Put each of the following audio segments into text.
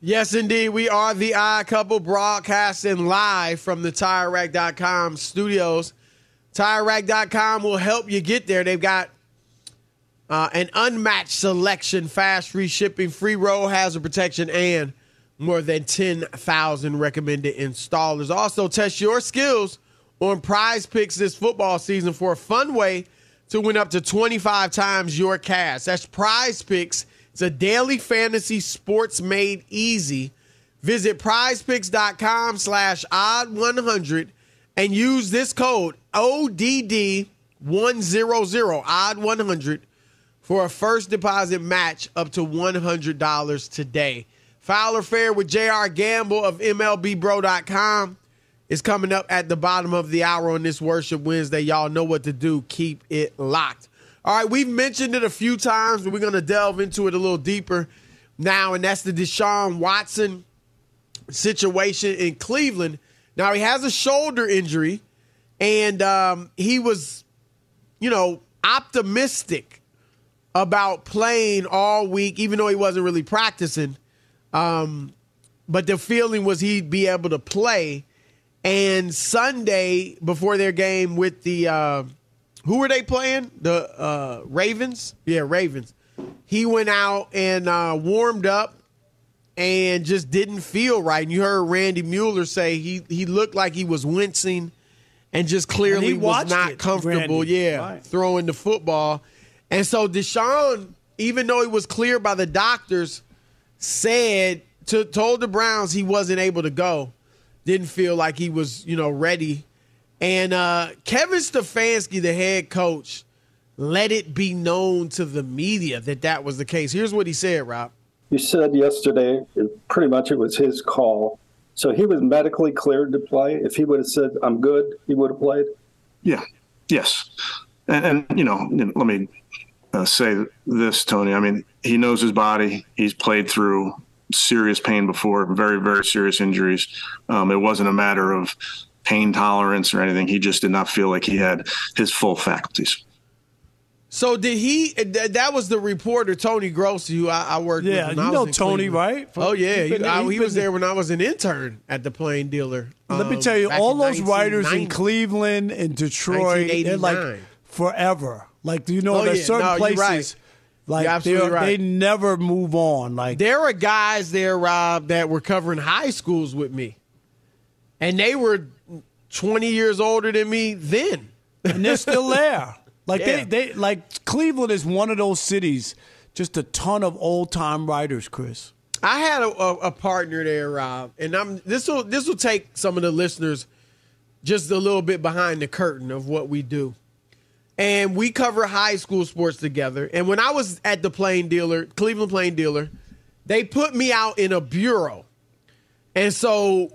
Yes, indeed. We are the Odd Couple broadcasting live from the TireRack.com studios. TireRack.com will help you get there. They've got uh, an unmatched selection, fast free shipping, free road hazard protection, and more than 10,000 recommended installers. Also, test your skills on prize picks this football season for a fun way to win up to 25 times your cash. That's prize picks it's a daily fantasy sports made easy. Visit prizepicks.com slash odd 100 and use this code ODD100, odd 100, for a first deposit match up to $100 today. Foul or Fair with JR Gamble of MLBBro.com is coming up at the bottom of the hour on this Worship Wednesday. Y'all know what to do. Keep it locked. All right, we've mentioned it a few times, but we're going to delve into it a little deeper now, and that's the Deshaun Watson situation in Cleveland. Now, he has a shoulder injury, and um, he was, you know, optimistic about playing all week, even though he wasn't really practicing. Um, but the feeling was he'd be able to play. And Sunday, before their game with the. Uh, who were they playing? The uh, Ravens? Yeah, Ravens. He went out and uh, warmed up and just didn't feel right. And you heard Randy Mueller say he he looked like he was wincing and just clearly and was not it, comfortable. Randy. Yeah, Right. throwing the football. And so Deshaun, even though he was cleared by the doctors, said to told the Browns he wasn't able to go. Didn't feel like he was, you know, ready. And uh, Kevin Stefanski, the head coach, let it be known to the media that that was the case. Here's what he said, Rob. You said yesterday, pretty much it was his call. So he was medically cleared to play. If he would have said, I'm good, he would have played. Yeah. Yes. And, and you, know, you know, let me uh, say this, Tony. I mean, he knows his body. He's played through serious pain before, very, very serious injuries. Um, it wasn't a matter of pain tolerance or anything. He just did not feel like he had his full faculties. So did he? th- That was the reporter Tony Grossi, who I, I worked Yeah, with. you I know was Tony, Cleveland. right? Oh yeah, He's been I- he was there when I was an intern at the Plain Dealer. Let me um, tell you, all those writers in Cleveland and Detroit, they're like forever. Like, do you know Oh, there's yeah. certain No, you're places right. Like You're absolutely right. they never move on. Like There are guys there, Rob, that were covering high schools with me, and they were 20 years older than me then. and they're still there. Like Yeah. they, they like Cleveland is one of those cities. Just a ton of old time writers, Chris. I had a, a, a partner there, Rob, and I'm this will this will take some of the listeners just a little bit behind the curtain of what we do. And we cover high school sports together. And when I was at the Plain Dealer, Cleveland Plain Dealer, they put me out in a bureau. And so,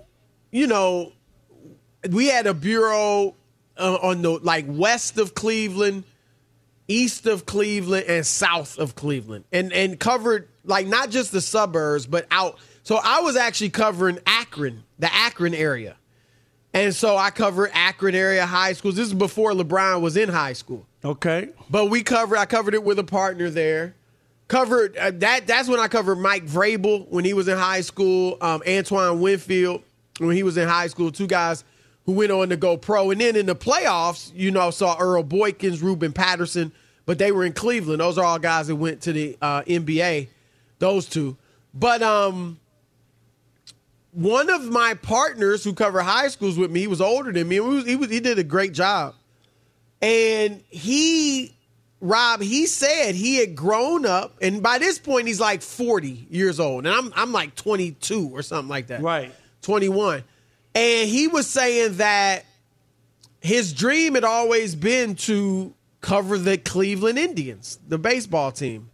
you know, we had a bureau uh, on the like west of Cleveland, east of Cleveland, and south of Cleveland, and and covered like not just the suburbs, but out. So I was actually covering Akron, the Akron area, and so I covered Akron area high schools. This is before LeBron was in high school. Okay. But we covered. I covered it with a partner there. Covered uh, that. That's when I covered Mike Vrabel when he was in high school. Um, Antoine Winfield when he was in high school. Two guys who went on to go pro. And then in the playoffs, you know, saw Earl Boykins, Ruben Patterson, but they were in Cleveland. Those are all guys that went to the uh, NBA. Those two. But um, one of my partners who covered high schools with me, he was older than me. He was, he was he did a great job. And he, Rob, he said he had grown up, and by this point he's like 40 years old, and I'm I'm like 22 or something like that. Right. 21. And he was saying that his dream had always been to cover the Cleveland Indians, the baseball team.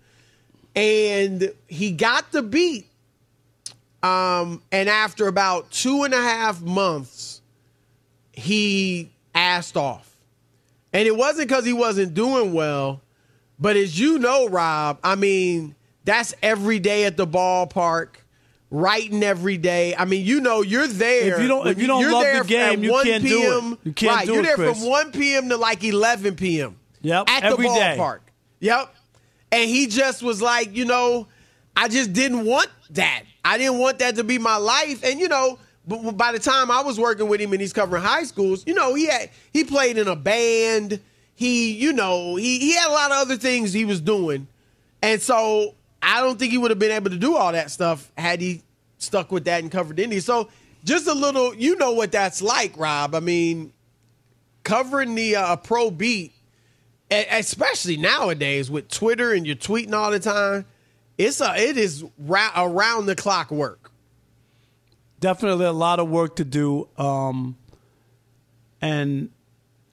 And he got the beat. Um, and after about two and a half months, he asked off. And it wasn't because he wasn't doing well, but as you know, Rob, I mean, that's every day at the ballpark, writing every day. I mean, you know, you're there. If you don't- if you don't You're love the there game, you 1 can't do it. PM. You can't right, do you're it, there Chris. from 1 p.m. to like 11 p.m. Yep, At every the day. ballpark. Yep. And he just was like, you know, I just didn't want that. I didn't want that to be my life. And you know, but by the time I was working with him and he's covering high schools, you know, he had he played in a band. He, you know, he he had a lot of other things he was doing. And so I don't think he would have been able to do all that stuff had he stuck with that and covered Indy. So just a little, you know what that's like, Rob. I mean, covering the uh, pro beat, especially nowadays with Twitter and you're tweeting all the time, it's a it is ra- around the clock work. Definitely a lot of work to do. Um, and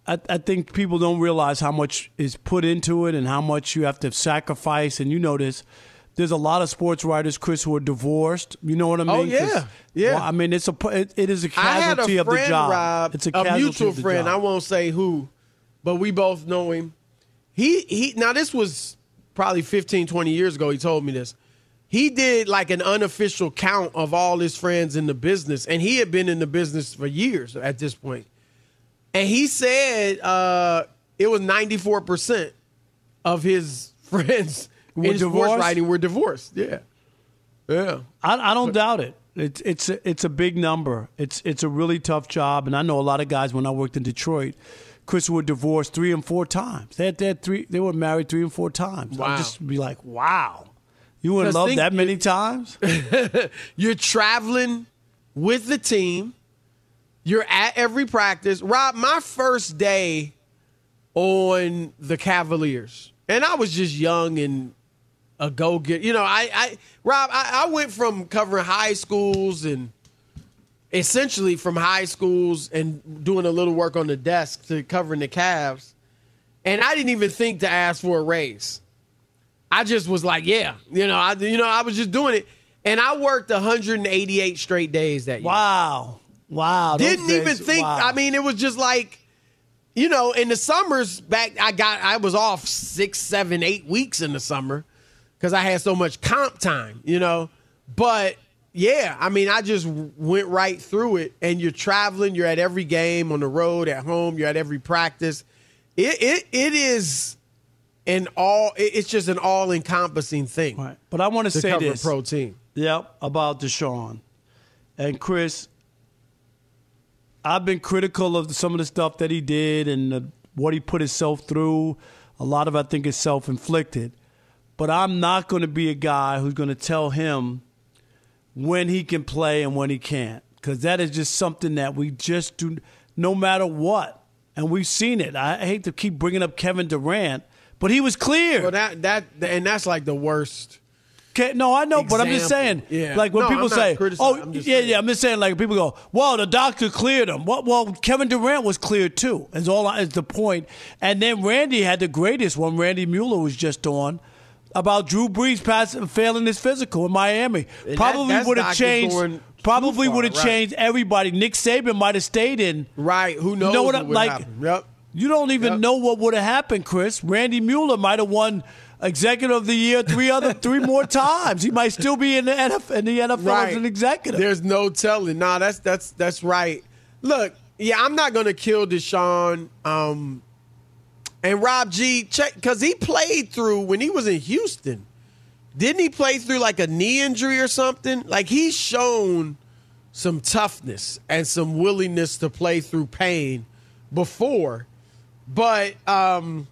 I, I think people don't realize how much is put into it and how much you have to sacrifice. And you know this. There's a lot of sports writers, Chris, who are divorced. You know what I mean? Oh, yeah. Yeah. Well, I mean, it's a it, it is a had a casualty friend, of the job. Rob, it's a, a, casualty mutual friend. job. I won't say who, but we both know him. He he. Now this was probably 15, 20 years ago. He told me this. He did like an unofficial count of all his friends in the business, and he had been in the business for years at this point. And he said uh, it was ninety four percent of his friends Were divorced? writing were divorced. Yeah, yeah. I, I don't doubt it. It's it's a, it's a big number. It's it's a really tough job, and I know a lot of guys when I worked in Detroit. Chris were divorced three and four times. They had, they had three. They were married three and four times. Wow. I'd just be like, wow, you were in love that many times? You're traveling with the team. You're at every practice. Rob, my first day on the Cavaliers, and I was just young and a go get. You know, I, I Rob, I, I went from covering high schools and essentially from high schools and doing a little work on the desk to covering the Cavs, and I didn't even think to ask for a raise. I just was like, yeah, you know, I you know, I was just doing it, and I worked 188 straight days that year. Wow, wow. Didn't even days- think. wow. I mean, it was just like, you know, in the summers back, I got I was off six, seven, eight weeks in the summer because I had so much comp time, you know. But yeah, I mean, I just went right through it. And you're traveling, you're at every game on the road, at home, you're at every practice. It it it is an all. It's just an all encompassing thing. Right. But I want to say this. pro team. Yep, about Deshaun. And Chris, I've been critical of some of the stuff that he did and the, what he put himself through. A lot of I think is self inflicted. But I'm not going to be a guy who's going to tell him when he can play and when he can't, because that is just something that we just do, no matter what. And we've seen it. I hate to keep bringing up Kevin Durant, but he was clear. Well, that that and that's like the worst. Okay, no, I know, but I'm just saying, Yeah. like when No, people say, "Oh, yeah, saying. yeah," I'm just saying, like people go, "Well, the doctor cleared him." Well, well Kevin Durant was cleared too. Is all is the point. And then Randy had the greatest one. Randy Mueller was just on about Drew Brees passing, failing his physical in Miami. And that- probably that's would have changed. Probably would have right. changed everybody. Nick Saban might have stayed in. Right? Who knows? know what what would like- happen. Yep. You don't even Yep. know what would have happened, Chris. Randy Mueller might have won executive of the year three other three more times. He might still be in the NFL, in the NFL as an executive. There's no telling. Nah, that's that's that's right. Look, yeah, I'm not gonna kill Deshaun. Um, and Rob G, check because he played through when he was in Houston. Didn't he play through like a knee injury or something? Like he's shown some toughness and some willingness to play through pain before, but um,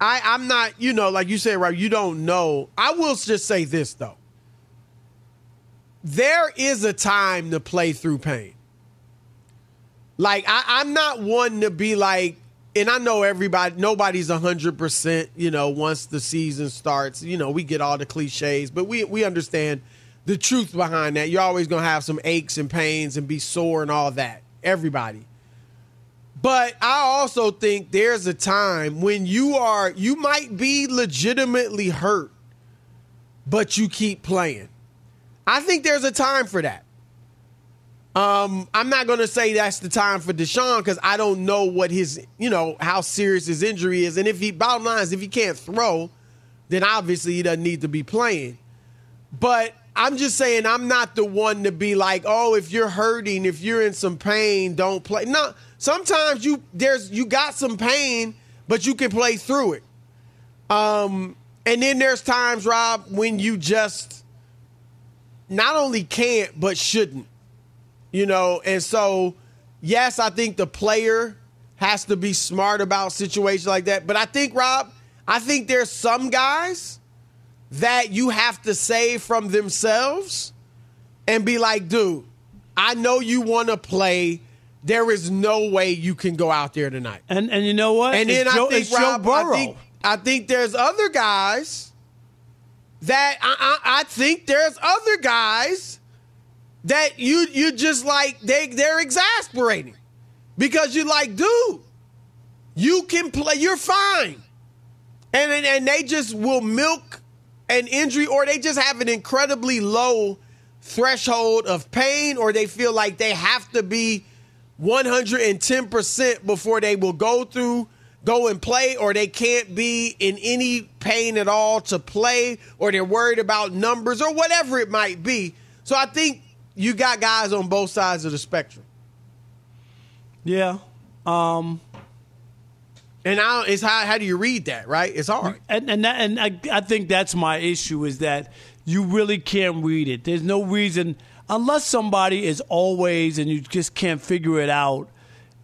I I'm not. You know, like you said, Rob, you don't know. I will just say this though there is a time to play through pain. Like I, I'm not one to be like, and I know everybody, nobody's hundred percent. You know, once the season starts, you know, we get all the cliches, but we we understand the truth behind that. You're always gonna have some aches and pains and be sore and all that. Everybody. But I also think there's a time when you are, you might be legitimately hurt, but you keep playing. I think there's a time for that. Um, I'm not going to say that's the time for Deshaun because I don't know what his, you know, how serious his injury is. And if he, bottom line is, if he can't throw, then obviously he doesn't need to be playing. But I'm just saying, I'm not the one to be like, oh, if you're hurting, if you're in some pain, don't play. No, sometimes you there's you got some pain, but you can play through it. Um, and then there's times, Rob, when you just not only can't but shouldn't. You know, and so yes, I think the player has to be smart about situations like that. But I think, Rob, I think there's some guys that you have to save from themselves and be like, dude, I know you want to play. There is no way you can go out there tonight. and and you know what? And It's then Joe, I think it's Joe Rob, Burrow. I think I think there's other guys that I, I, I think there's other guys that you you just like they they're exasperating. Because you're like, dude, you can play, you're fine, and and, and they just will milk an injury or they just have an incredibly low threshold of pain or they feel like they have to be 110% before they will go through go and play or they can't be in any pain at all to play or they're worried about numbers or whatever it might be. So i think you got guys on both sides of the spectrum yeah. Um, and now it's how, how do you read that right it's hard and and that, and I, I think that's my issue is that you really can't read it. There's no reason unless somebody is always and you just can't figure it out.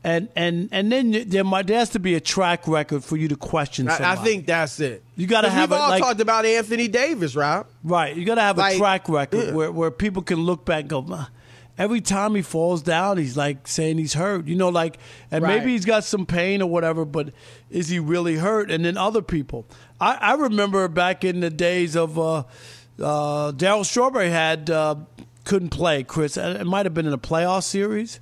And and and then there might there has to be a track record for you to question somebody. I, I think that's it You gotta 'Cause have we've it all like- talked about anthony davis right Right. You got to have Like, a track record yeah. where, where people can look back and go, "Ah, every time he falls down, he's like saying he's hurt. You know, like, and Right. maybe he's got some pain or whatever, but is he really hurt? And then other people. I, I remember back in the days of uh, uh, Darryl Strawberry had, uh, couldn't play, Chris. It might have been in a playoff series.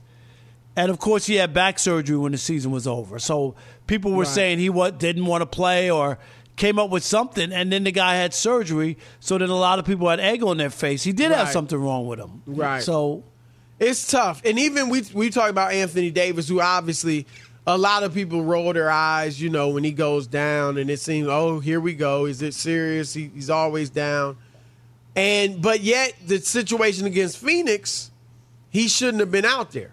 And of course, he had back surgery when the season was over. So people were saying he what didn't want to play or came up with something, and then the guy had surgery. So then a lot of people had egg on their face. He did have something wrong with him. Right. So It's tough. And even we we talk about Anthony Davis, who obviously a lot of people roll their eyes, you know, when he goes down and it seems, oh, here we go. Is it serious? He, he's always down. And but yet the situation against Phoenix, he shouldn't have been out there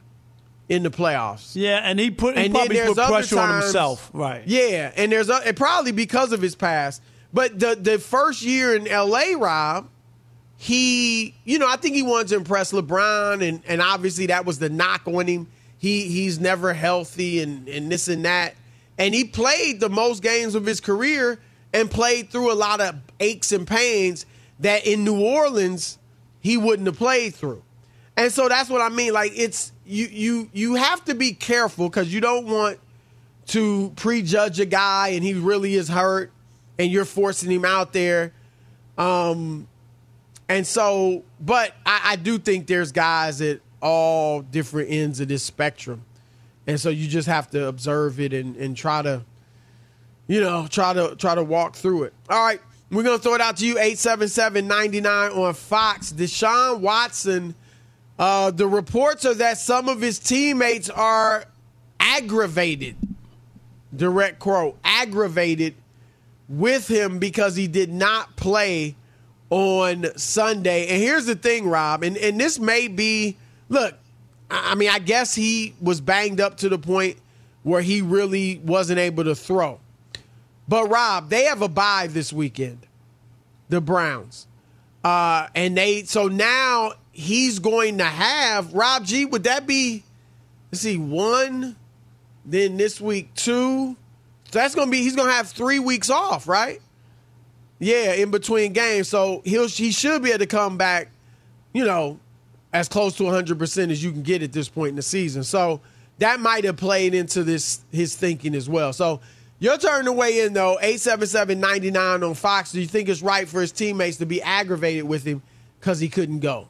in the playoffs. yeah, and he put he And probably put pressure on himself. Right. Yeah, and there's a, and probably because of his past. But the the first year in LA, Rob, he, you know, I think he wanted to impress LeBron, and and obviously that was the knock on him. He he's never healthy, and and this and that, and he played the most games of his career, and played through a lot of aches and pains that in New Orleans he wouldn't have played through. And so that's what I mean. Like it's you you you have to be careful because you don't want to prejudge a guy and he really is hurt and you're forcing him out there. Um and so but I, I do think there's guys at all different ends of this spectrum. And so you just have to observe it and, and try to, you know, try to try to walk through it. All right. We're gonna throw it out to you, 877-99 on Fox. Deshaun Watson uh, the reports are that some of his teammates are aggravated, direct quote, aggravated with him because he did not play on Sunday. And here's the thing, Rob, and, and this may be look, I mean, I guess he was banged up to the point where he really wasn't able to throw. But Rob, they have a bye this weekend, the Browns. Uh, and they so now he's going to have Rob G. Would that be? Let's see, one. Then this week two. So that's gonna be he's gonna have three weeks off, right? Yeah, in between games. So he'll he should be able to come back, you know, as close to 100 percent as you can get at this point in the season. So that might have played into this his thinking as well. So your turn to weigh in though, 877-99 on Fox. Do you think it's right for his teammates to be aggravated with him because he couldn't go?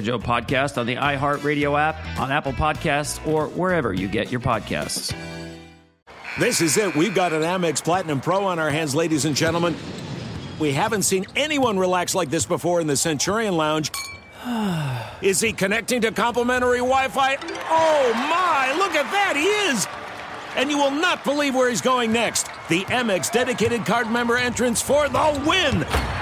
Joe podcast on the iHeartRadio app, on Apple Podcasts, or wherever you get your podcasts. This is it. We've got an Amex Platinum Pro on our hands, ladies and gentlemen. We haven't seen anyone relax like this before in the Centurion Lounge. Is he connecting to complimentary Wi Fi? Oh my, look at that, he is! And you will not believe where he's going next. The Amex dedicated card member entrance for the win!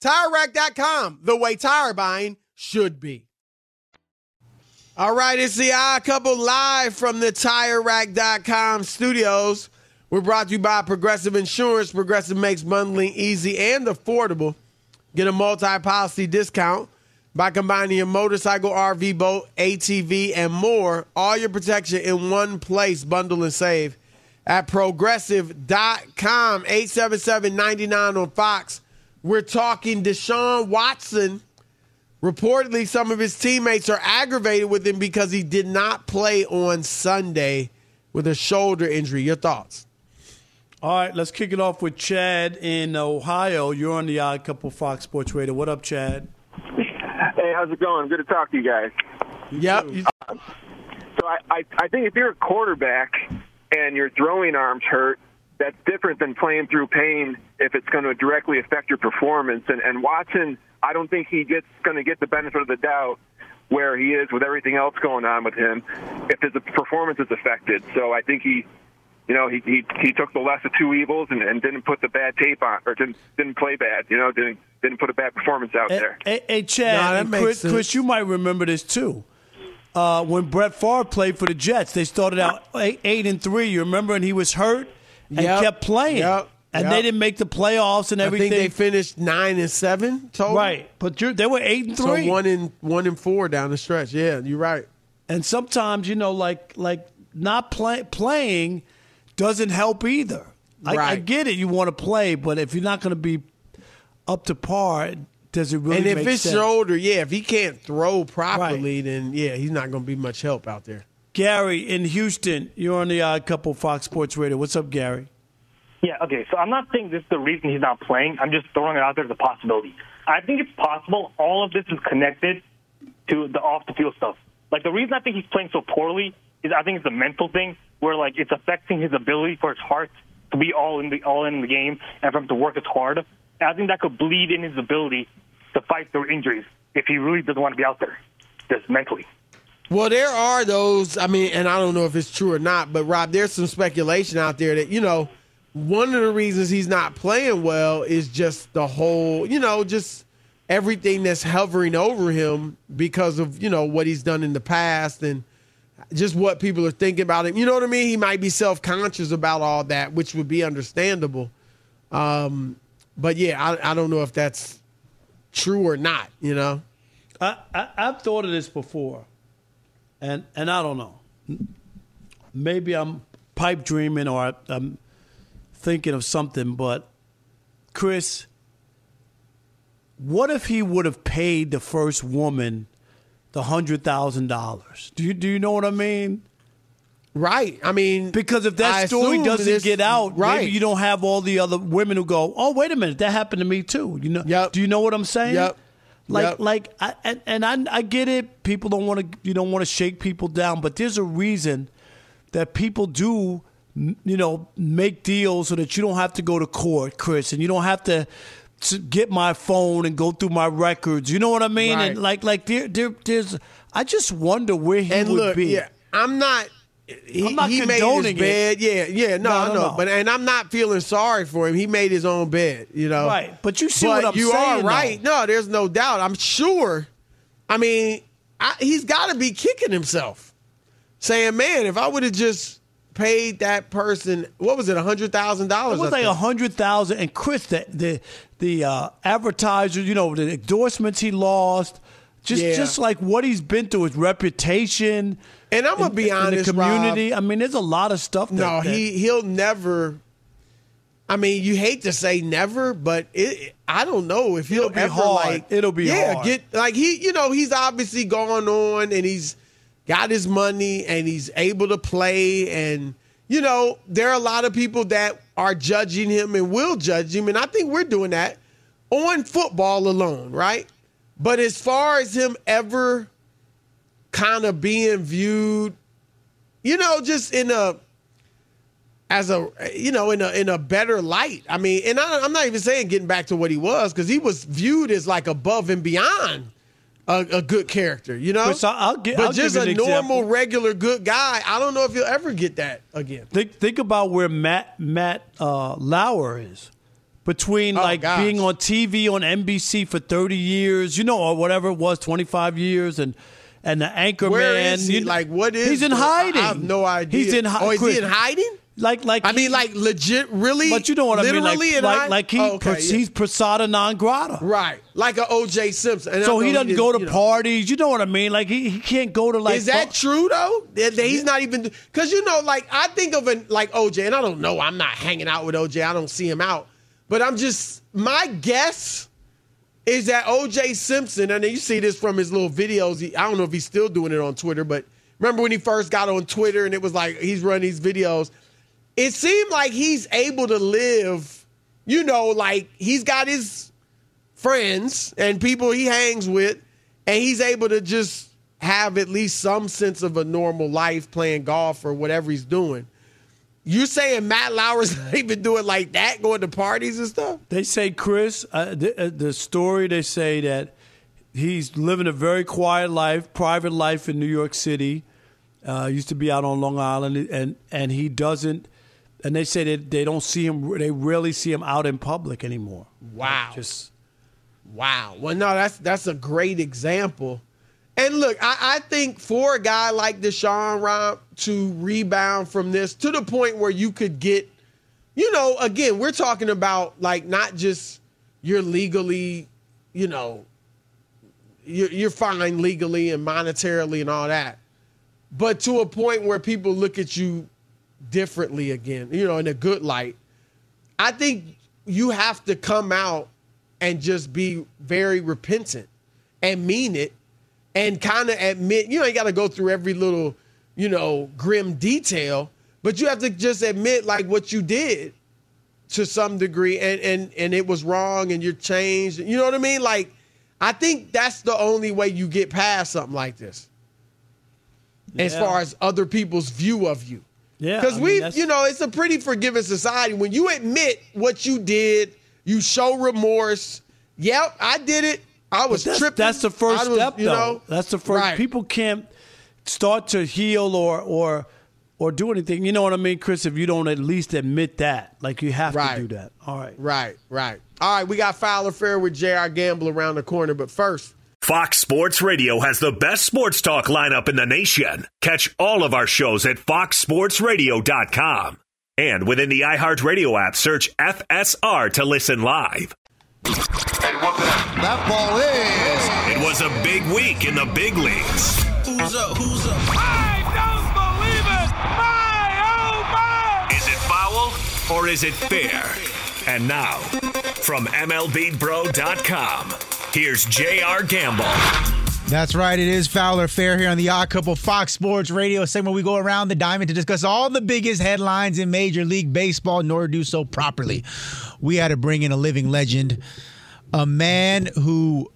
TireRack.com, the way tire buying should be. All right, it's the Odd Couple live from the TireRack.com studios. We're brought to you by Progressive Insurance. Progressive makes bundling easy and affordable. Get a multi policy discount by combining your motorcycle, RV, boat, ATV, and more. All your protection in one place. Bundle and save at progressive.com. 877 99 on Fox. We're talking Deshaun Watson. Reportedly, some of his teammates are aggravated with him because he did not play on Sunday with a shoulder injury. Your thoughts? All right, let's kick it off with Chad in Ohio. You're on the Odd Couple Fox Sports Radio. What up, Chad? Hey, how's it going? Good to talk to you guys. Yep. Uh, so I, I, I think if you're a quarterback and your throwing arms hurt, that's different than playing through pain if it's going to directly affect your performance. And, and Watson, I don't think he gets going to get the benefit of the doubt where he is with everything else going on with him if his performance is affected. So I think he you know, he he, he took the less of two evils and, and didn't put the bad tape on, or didn't didn't play bad. You know, didn't didn't put a bad performance out hey, there. Hey, hey Chad, nah, Chris, Chris, you might remember this too. Uh, when Brett Favre played for the Jets, they started out eight, eight and three. You remember, and he was hurt and yep. kept playing. Yep. And yep. they didn't make the playoffs and everything. I think they finished nine and seven total. Right, but they were eight and three. So one in one and four down the stretch. Yeah, you're right. And sometimes you know, like like not play, playing doesn't help either. I, right. I get it. You want to play, but if you're not going to be up to par, does it really? And if his sense? shoulder, yeah, if he can't throw properly, right. then yeah, he's not going to be much help out there. Gary in Houston, you're on the Odd Couple Fox Sports Radio. What's up, Gary? Yeah, okay. So I'm not saying this is the reason he's not playing. I'm just throwing it out there as a possibility. I think it's possible all of this is connected to the off the field stuff. Like the reason I think he's playing so poorly is I think it's a mental thing where like it's affecting his ability for his heart to be all in the all in the game and for him to work as hard. And I think that could bleed in his ability to fight through injuries if he really doesn't want to be out there, just mentally. Well, there are those. I mean, and I don't know if it's true or not, but Rob, there's some speculation out there that you know one of the reasons he's not playing well is just the whole, you know, just everything that's hovering over him because of you know what he's done in the past and just what people are thinking about him. You know what I mean? He might be self conscious about all that, which would be understandable. Um, but yeah, I, I don't know if that's true or not. You know, I, I I've thought of this before, and and I don't know. Maybe I'm pipe dreaming or I'm thinking of something, but Chris, what if he would have paid the first woman the hundred thousand dollars? Do you do you know what I mean? Right. I mean, because if that I story doesn't get out, right. maybe you don't have all the other women who go, "Oh, wait a minute, that happened to me too." You know? Do you know what I'm saying? Yep. Like, Yep. like, I, and, and I, I get it. People don't want to, you don't want to shake people down, but there's a reason that people do, you know, make deals so that you don't have to go to court, Chris, and you don't have to, to get my phone and go through my records. You know what I mean? Right. And like, like there, there, there's. I just wonder where he and would look, be. yeah, I'm not. He, I'm not he made his it. bed. Yeah, yeah, no, No, I no, know, no. but and I'm not feeling sorry for him. He made his own bed, you know. Right, but you see But what I'm you saying, are right. No, there's no doubt. I'm sure. I mean, I, he's got to be kicking himself, saying, "Man, if I would have just paid that person, what was it, a hundred thousand dollars? It was like a hundred thousand, and Chris, the the the uh, advertisers, you know, the endorsements he lost, just Yeah. just like what he's been through, his reputation. And I'm gonna in- be in honest, the community. Rob. I mean, there's a lot of stuff. That, No, that- he he'll never. I mean, you hate to say never, but it, I don't know if he'll ever hard. like. It'll be yeah, hard. get like he, you know, he's obviously gone on and he's got his money and he's able to play and you know there are a lot of people that are judging him and will judge him and I think we're doing that on football alone, right? But as far as him ever kind of being viewed, you know, just in a as a you know in a in a better light. I mean, and I, I'm not even saying getting back to what he was because he was viewed as like above and beyond a, a good character. You know, Chris, I'll- I'll gi- but I'll just a normal, example. regular, good guy. I don't know if you'll ever get that again. Think think about where Matt Matt uh, Lauer is between Oh, like gosh. being on TV on NBC for 30 years, you know, or whatever it was, 25 years, and and the anchor Where man. is he? you- Like, what is He's in the- hiding. I have no idea. He's in. hi- Oh, is he in hiding? Like, like I mean, like legit, really. But you know what I mean? Like, like, like he, Oh, okay, yeah. he's persona non grata. right, like a O.J. Simpson. And So he doesn't did- go to you know. parties. You know what I mean? Like he, he can't go to like. is that true though? That, that he's not even because you know, like I think of an like OJ, and I don't know. I'm not hanging out with OJ. I don't see him out, but I'm just my guess is that OJ Simpson, and you see this from his little videos. He, I don't know if he's still doing it on Twitter, but remember when he first got on Twitter and it was like he's running these videos. It seemed like he's able to live, you know, like he's got his friends and people he hangs with, and he's able to just have at least some sense of a normal life playing golf or whatever he's doing. You saying Matt Lauer's not even doing like that, going to parties and stuff? They say Chris. Uh, the, uh, the story they say that he's living a very quiet life, private life in New York City. Uh, used to be out on Long Island, and and he doesn't. And they say that they don't see him. They rarely see him out in public anymore. Wow. Just Wow. Well, no, that's that's a great example. And look, I, I think for a guy like Deshaun Rob to rebound from this to the point where you could get, you know, again, we're talking about like not just you're legally, you know, you're, you're fine legally and monetarily and all that, but to a point where people look at you differently again, you know, in a good light. I think you have to come out and just be very repentant and mean it and kind of admit, you know, you got to go through every little, you know, grim detail, but you have to just admit like what you did to some degree and and and it was wrong and you're changed. You know what I mean? Like I think that's the only way you get past something like this. As far as other people's view of you. Yeah, Because mean, we, you know, it's a pretty forgiving society. When you admit what you did, you show remorse. Yep, I did it. I was that's, tripping. That's the first was, step, you though. know? that's the first. Right. People can't start to heal or or or do anything. You know what I mean, Chris? If you don't at least admit that, like you have Right. to do that. All right. Right, right. All right, we got Foul or Fair with J.R. Gamble around the corner, but first, Fox Sports Radio has the best sports talk lineup in the nation. Catch all of our shows at foxsportsradio.com. And within the iHeartRadio app, search FSR to listen live. That ball is. It was a big week in the big leagues. Who's up? Who's up? I don't believe it! My, oh my! Is it foul or is it fair? And now, from MLBBro.com, here's J.R. Gamble. That's right. It is Foul or Fair here on the Odd Couple Fox Sports Radio segment. We go around the diamond to discuss all the biggest headlines in Major League Baseball, nor do so properly. We had to bring in a living legend, a man who,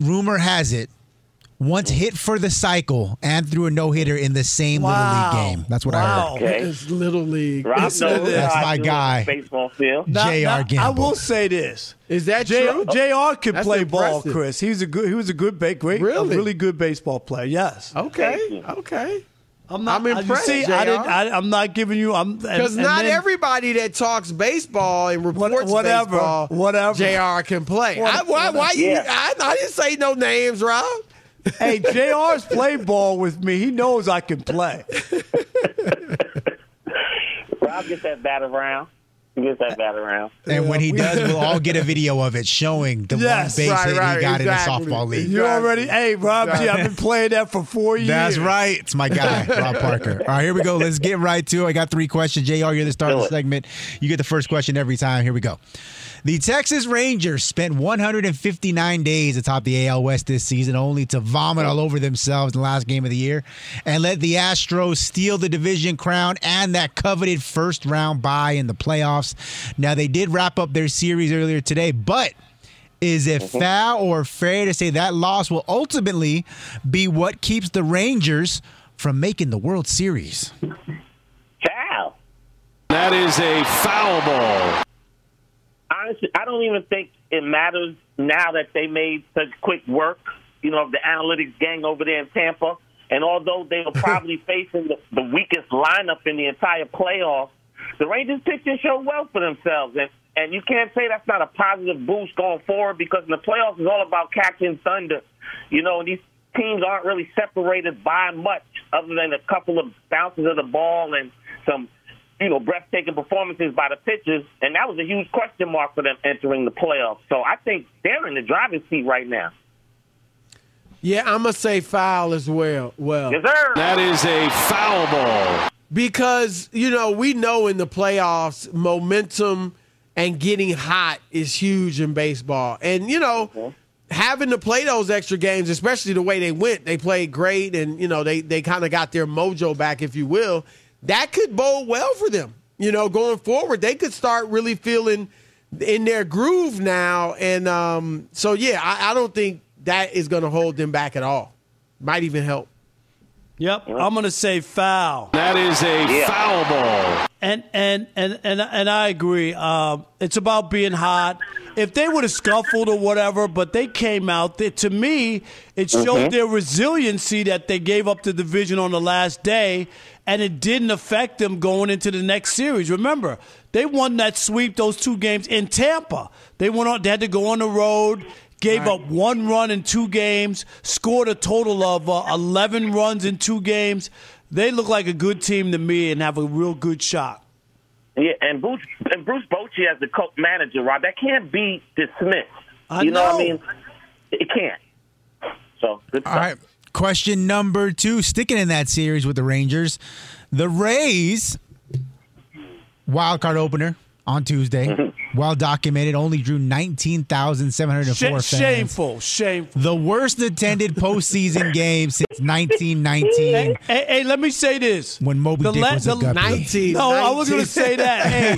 rumor has it, once hit for the cycle and threw a no hitter in the same Wow. little league game. That's what Wow. I heard. It's little league. Rob It's- knows That's my guy. Baseball field. Now- J.R. now, I will say this. Is that J- true? Jr. could That's play ball. Chris. He was a good. He was a good, great, Really? a really good baseball player. Yes. Okay. Okay. I'm not. I'm I- you impressed, see, JR. I didn't. I, I'm not giving you. I'm Because and- and not then- everybody that talks baseball and reports whatever, baseball, whatever. Jr. can play. What- I, why? Why? You, Yeah. I, I didn't say no names, Rob. Hey, Jr's played ball with me. He knows I can play. Rob gets that bat around. He gets that bat around. And when he does, we'll all get a video of it showing the Yes, one base right, hit he got exactly. in the softball league. You already. Hey, Rob G, I've been playing that for four years. That's right. It's my guy, Rob Parker. All right, here we go. Let's get right to it. I got three questions. JR, you're the start of the segment. You get the first question every time. Here we go. The Texas Rangers spent 159 days atop the AL West this season, only to vomit all over themselves in the last game of the year and let the Astros steal the division crown and that coveted first round bye in the playoffs. Now, they did wrap up their series earlier today, but is it mm-hmm. foul or fair to say that loss will ultimately be what keeps the Rangers from making the World Series? Foul. That is a foul ball. Honestly, I don't even think it matters now that they made such quick work, you know, of the analytics gang over there in Tampa. And although they were probably facing the, the weakest lineup in the entire playoffs, the Rangers pitching showed well for themselves. And and you can't say that's not a positive boost going forward because in the playoffs is all about catching thunder. You know, and these teams aren't really separated by much other than a couple of bounces of the ball and some you know, breathtaking performances by the pitchers, and that was a huge question mark for them entering the playoffs. So I think they're in the driving seat right now. Yeah, I'm gonna say foul as well. Well, Yes, sir. That is a foul ball. because you know we know in the playoffs momentum and getting hot is huge in baseball, and you know having to play those extra games, especially the way they went, they played great, and you know they they kind of got their mojo back, if you will. That could bode well for them. You know, going forward, they could start really feeling in their groove now, and um, so yeah, I, I don't think that is going to hold them back at all. Might even help. Yep, I'm going to say foul. That is a foul ball. And and and and and I agree. Um, it's about being hot. If they would have scuffled or whatever, but they came out. They, to me, it showed Mm-hmm. Mhm. their resiliency that they gave up the division on the last day, and it didn't affect them going into the next series. Remember, they won that sweep those two games in Tampa. They went on. They had to go on the road. Gave up one run in two games, scored a total of uh, 11 runs in two games. They look like a good team to me and have a real good shot. Yeah, and Bruce and Bruce Bochy as the coach manager, Rob, that can't be dismissed. I you know, what. I mean? It can't. So good All right. Question number two. Sticking in that series with the Rangers, the Rays wild card opener on Tuesday. Mm-hmm. Well documented. Only drew 19,704 Sh- fans. shameful, shameful. The worst attended postseason game since nineteen nineteen. Hey, hey, let me say this. When Moby The Dick la- was a the- guppy. 19. No, I was going to say that. Hey,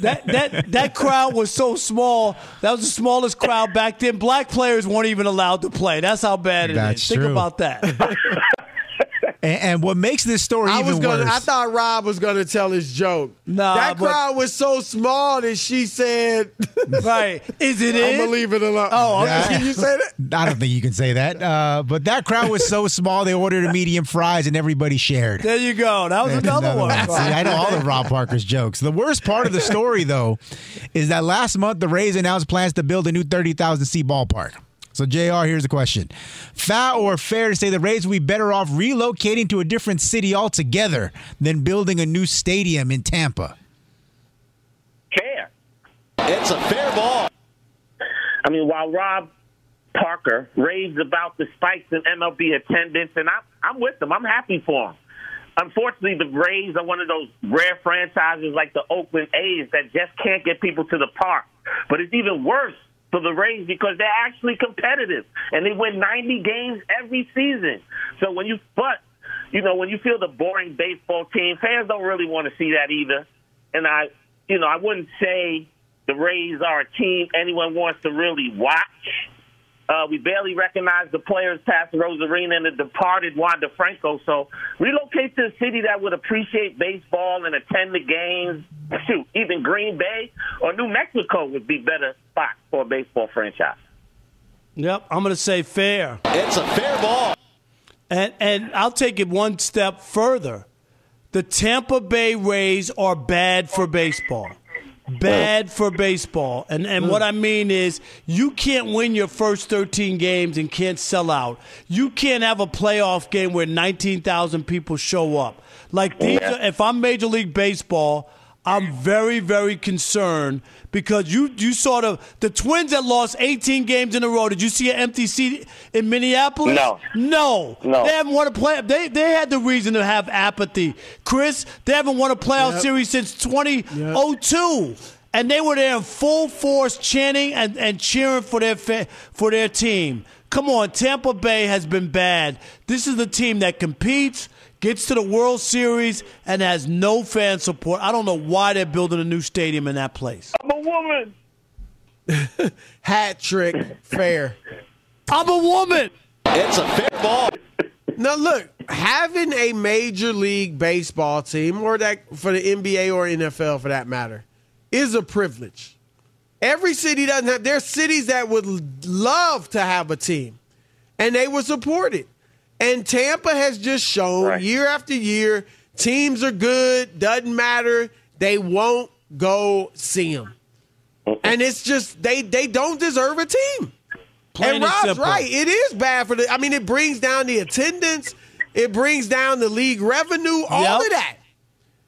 that that that crowd was so small. That was the smallest crowd back then. Black players weren't even allowed to play. That's how bad it is. That's Think true. about that. And, and what makes this story I even was gonna. worse? I thought Rob was gonna tell his joke. Nah, that but- crowd was so small that she said, right? Is it I'm in? gonna leave it alone. Oh, Yeah. can you say that? I don't think you can say that. Uh, but that crowd was so small, they ordered a medium fries and everybody shared. There you go. That was And another one. See, I know all the Rob Parker's jokes. The worst part of the story, though, is that last month the Rays announced plans to build a new 30,000 seat ballpark. So, JR, here's the question Foul or fair to say the Rays would be better off relocating to a different city altogether than building a new stadium in Tampa? Fair. It's a fair ball. I mean, while Rob Parker raves about the spikes in MLB attendance, and I'm I'm with them. I'm happy for him. Unfortunately, the Rays are one of those rare franchises like the Oakland A's that just can't get people to the park. But it's even worse for the Rays because they're actually competitive and they win 90 games every season. So when you but you know when you feel the boring baseball team, fans don't really want to see that either. And I you know I wouldn't say the Rays are a team anyone wants to really watch. Uh, we barely recognize the players past Arozarena and the departed Wander Franco. So relocate to a city that would appreciate baseball and attend the games. Shoot, even Green Bay or New Mexico would be better spots for a baseball franchise. Yep, I'm going to say fair. It's a fair ball. And and I'll take it one step further. The Tampa Bay Rays are bad for baseball. Bad for baseball. And and what I mean is you can't win your first 13 games and can't sell out. You can't have a playoff game where 19,000 people show up. Like these are, if I'm Major League Baseball, I'm very, very concerned because you you saw the the Twins that lost 18 games in a row. Did you see an empty seat in Minneapolis? No. no, No. They haven't won a play. They they had the reason to have apathy. Chris, they haven't won a playoff Yep. series since 2002. And they were there in full force chanting and, and cheering for their fa- for their team. Come on, Tampa Bay has been bad. This is the team that competes, gets to the World Series, and has no fan support. I don't know why they're building a new stadium in that place. I'm a woman. Hat trick, fair. I'm a woman. It's a fair ball. Now look, having a major league baseball team, or that for the NBA or NFL for that matter, is a privilege. Every city doesn't have. There's cities that would love to have a team, and they would support it. And Tampa has just shown year after year, teams are good. Doesn't matter. They won't go see them, and it's just they they don't deserve a team. Plain and and Rob's simple. right. It is bad for the. I mean, it brings down the attendance. It brings down the league revenue. All Yep. of that.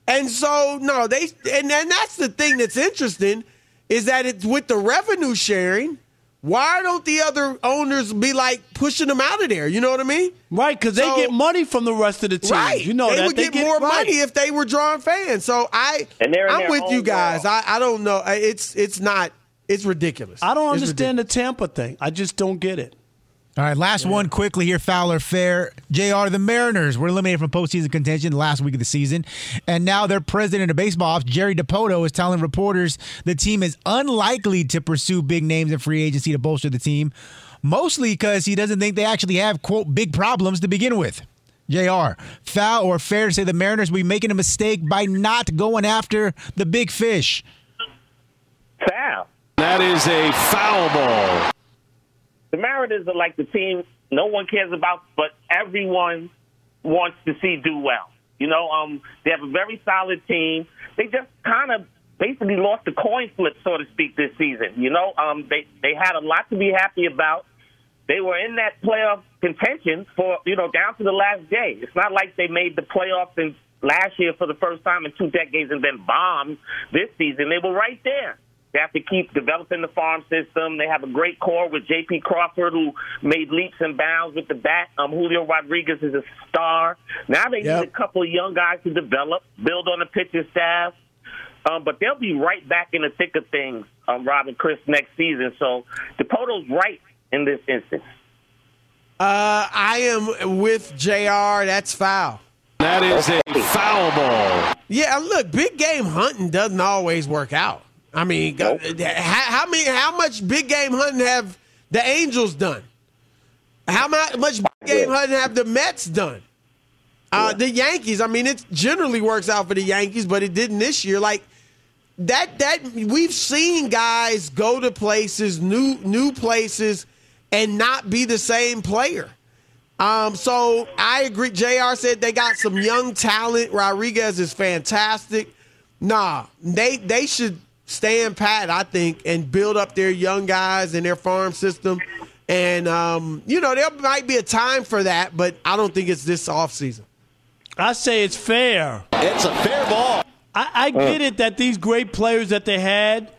And so no, they and, and that's the thing that's interesting is that it's with the revenue sharing. Why don't the other owners be like pushing them out of there? You know what I mean? Right, because they get money from the rest of the team. Right, You know they that would get, more right. money if they were drawing fans. So I, And they're I'm with you guys. I, I don't know. It's it's not. It's ridiculous. I don't It's understand the Tampa thing. I just don't get it. All right, last one quickly here, Foul or Fair. JR, the Mariners were eliminated from postseason contention the last week of the season. And now their president of baseball ops, Jerry Dipoto, is telling reporters the team is unlikely to pursue big names in free agency to bolster the team, mostly because he doesn't think they actually have, quote, big problems to begin with. JR, foul or fair to say the Mariners will be making a mistake by not going after the big fish? Foul. That is a foul ball. The Mariners are like the team no one cares about, but everyone wants to see do well. You know, um, they have a very solid team. They just kind of basically lost the coin flip, so to speak, this season. You know, um, they they had a lot to be happy about. They were in that playoff contention for you know down to the last day. It's not like they made the playoffs in last year for the first time in two decades and then bombed this season. They were right there. They have to keep developing the farm system. They have a great core with J.P. Crawford, who made leaps and bounds with the bat. Um, Julio Rodriguez is a star. Now they Yep. need a couple of young guys to develop, build on the pitching staff. Um, but they'll be right back in the thick of things, um, Rob and Chris, next season. So Dipoto's right in this instance. Uh, I am with Jr. That's foul. That is a foul ball. Yeah, look, big game hunting doesn't always work out. I mean, go- how, how many, how much big game hunting have the Angels done? How much big game hunting have the Mets done? Uh, The Yankees. I mean, it generally works out for the Yankees, but it didn't this year. Like that. That we've seen guys go to places, new new places, and not be the same player. Um, so I agree. Jr. said they got some young talent. Rodriguez is fantastic. Nah, they they should stand pat, I think, and build up their young guys and their farm system. And um, you know, there might be a time for that, but I don't think it's this offseason. I say it's fair. It's a fair ball. I, I get it that these great players that they had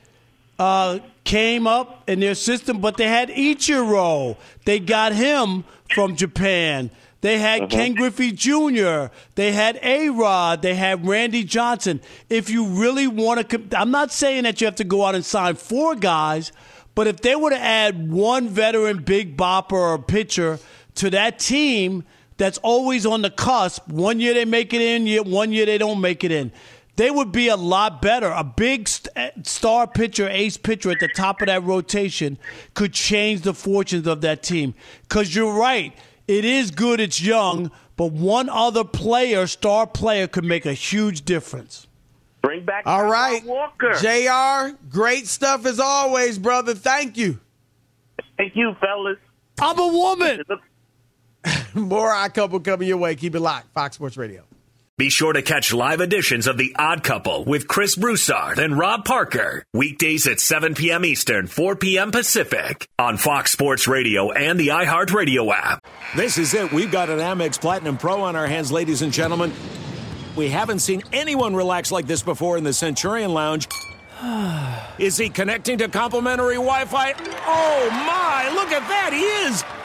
uh, came up in their system, but they had Ichiro. They got him from Japan. They had Ken Griffey Jr. They had A Rod. They had Randy Johnson. If you really want to, I'm not saying that you have to go out and sign four guys, but if they were to add one veteran big bopper or pitcher to that team that's always on the cusp, one year they make it in, one year they don't make it in they would be a lot better. A big st- eh, star pitcher, ace pitcher at the top of that rotation could change the fortunes of that team. Because you're right, it is good, it's young, but one other player, star player, could make a huge difference. Bring back All right, Walker. Jr. Great stuff as always, brother. Thank you. Thank you, fellas. I'm a woman. More I couple coming your way. Keep it locked. Fox Sports Radio. Be sure to catch live editions of The Odd Couple with Chris Broussard and Rob Parker. Weekdays at 7 p.m. Eastern, 4 p.m. Pacific on Fox Sports Radio and the iHeartRadio app. This is it. We've got an Amex Platinum Pro on our hands, ladies and gentlemen. We haven't seen anyone relax like this before in the Centurion Lounge. Is he connecting to complimentary Wi Fi? Oh my, look at that, he is!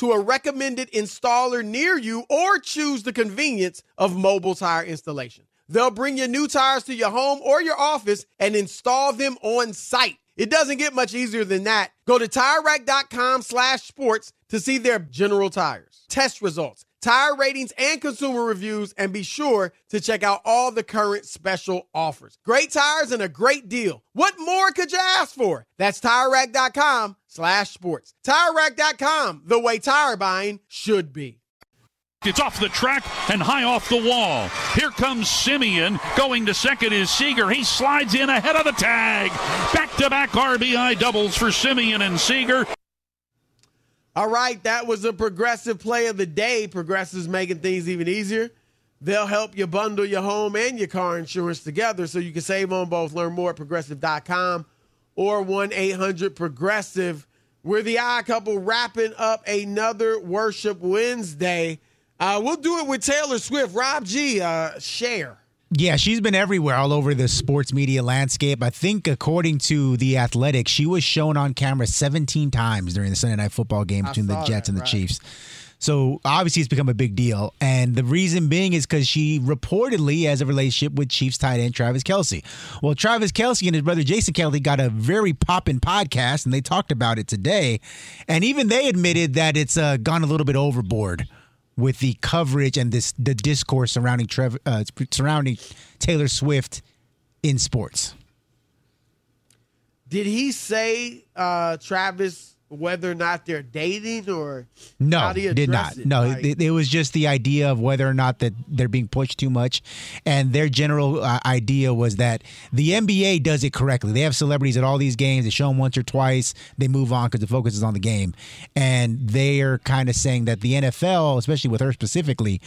to a recommended installer near you or choose the convenience of mobile tire installation. They'll bring your new tires to your home or your office and install them on site. It doesn't get much easier than that. Go to TireRack.com slash sports to see their general tires, test results, tire ratings, and consumer reviews, and be sure to check out all the current special offers. Great tires and a great deal. What more could you ask for? That's TireRack.com slash sports. TireRack.com, the way tire buying should be. It's off the track and high off the wall. Here comes Semien. Going to second is Seager. He slides in ahead of the tag. Back to back RBI doubles for Semien and Seager. All right, that was a progressive play of the day. Progressive's making things even easier. They'll help you bundle your home and your car insurance together so you can save on both. Learn more at progressive.com or 1 800 Progressive. We're the odd couple wrapping up another Worship Wednesday. Uh, we'll do it with Taylor Swift. Rob G, uh, share. Yeah, she's been everywhere, all over the sports media landscape. I think, according to the Athletic, she was shown on camera 17 times during the Sunday Night Football game between the Jets that, and the right. Chiefs. So obviously, it's become a big deal, and the reason being is because she reportedly has a relationship with Chiefs tight end Travis Kelce. Well, Travis Kelce and his brother Jason Kelce got a very poppin' podcast, and they talked about it today, and even they admitted that it's uh, gone a little bit overboard with the coverage and this the discourse surrounding Trev, uh, surrounding Taylor Swift in sports. Did he say, uh, Travis, whether or not they're dating or No, how do you did address not. It? No, Like, it, it was just the idea of whether or not that they're being pushed too much, and their general uh, idea was that the NBA does it correctly. They have celebrities at all these games. They show them once or twice. They move on because the focus is on the game, and they are kind of saying that the NFL, especially with her specifically.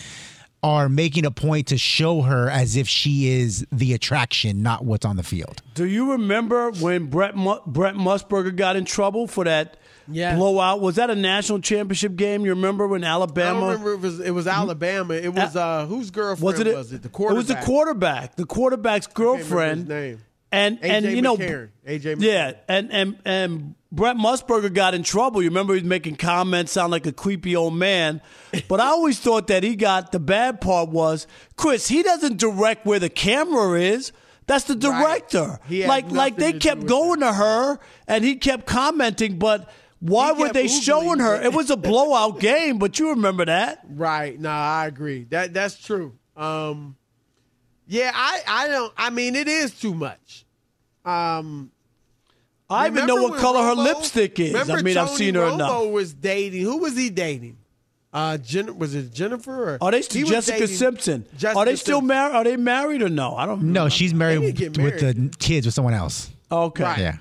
Are making a point to show her as if she is the attraction, not what's on the field. Do you remember when Brett Mu- Brent Musburger got in trouble for that Yeah. blowout? Was that a national championship game? You remember when I Alabama? don't remember if it was, it was Alabama. It was uh, whose girlfriend was it? was it? The quarterback? It was the quarterback. The quarterback's girlfriend. his name. And AJ and you know, McCarron. AJ yeah, and and and Brent Musburger got in trouble. You remember he was making comments, sound like a creepy old man. But I always thought that he got the bad part was Chris. He doesn't direct where the camera is. That's the director. Had Like like they kept going to her, and he kept commenting, but. Why He were they Googling, showing her? but- It was a blowout game, but you remember that. Right. No, I agree. That that's true. Um, yeah, I I don't. I mean, it is too much. Um, I even know what when color her lipstick is. I remember mean, I've seen her Romo enough. was dating. Who was he dating? Uh, Jen, was it Jennifer? Or, Are they still Jessica Simpson? Jessica are they still married? Are they married or no? I don't. Know. No, she's married, didn't with the kids with someone else. Okay. Right. Yeah.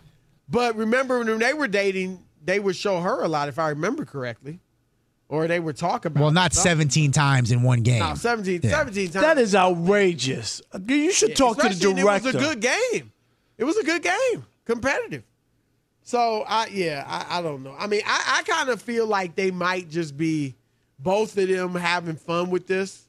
But remember when they were dating, they would show her a lot, if I remember correctly, or they would talk about. Well, not something. 17 times in one game. No, 17, Yeah. 17 times. That is outrageous. You should talk to the Especially, director. It was a good game. It was a good game, competitive. So I yeah, I, I don't know. I mean, I, I kind of feel like they might just be both of them having fun with this,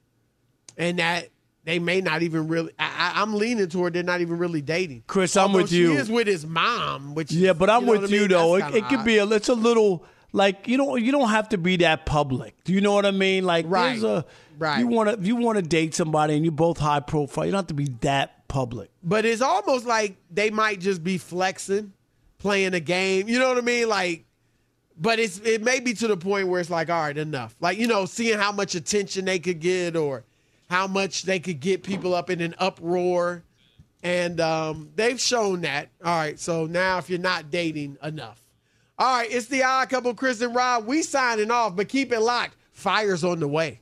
and that they may not even really. I, I'm leaning toward they're not even really dating. Chris, I'm Although with you. She is with his mom, which Yeah, but I'm you know with I you mean? though. That's It, it could be a. It's a little like you don't you don't have to be that public. Do you know what I mean? Like Right. there's a Right. You want to you want to date somebody and you're both high profile, you don't have to be that public. But it's almost like they might just be flexing, playing a game. You know what I mean? Like, but it's it may be to the point where it's like, all right, enough. Like, you know, seeing how much attention they could get or how much they could get people up in an uproar. And um, they've shown that. All right, so now if you're not dating, enough. All right, it's the odd couple, Chris and Rob. We signing off, but keep it locked. Fire's on the way.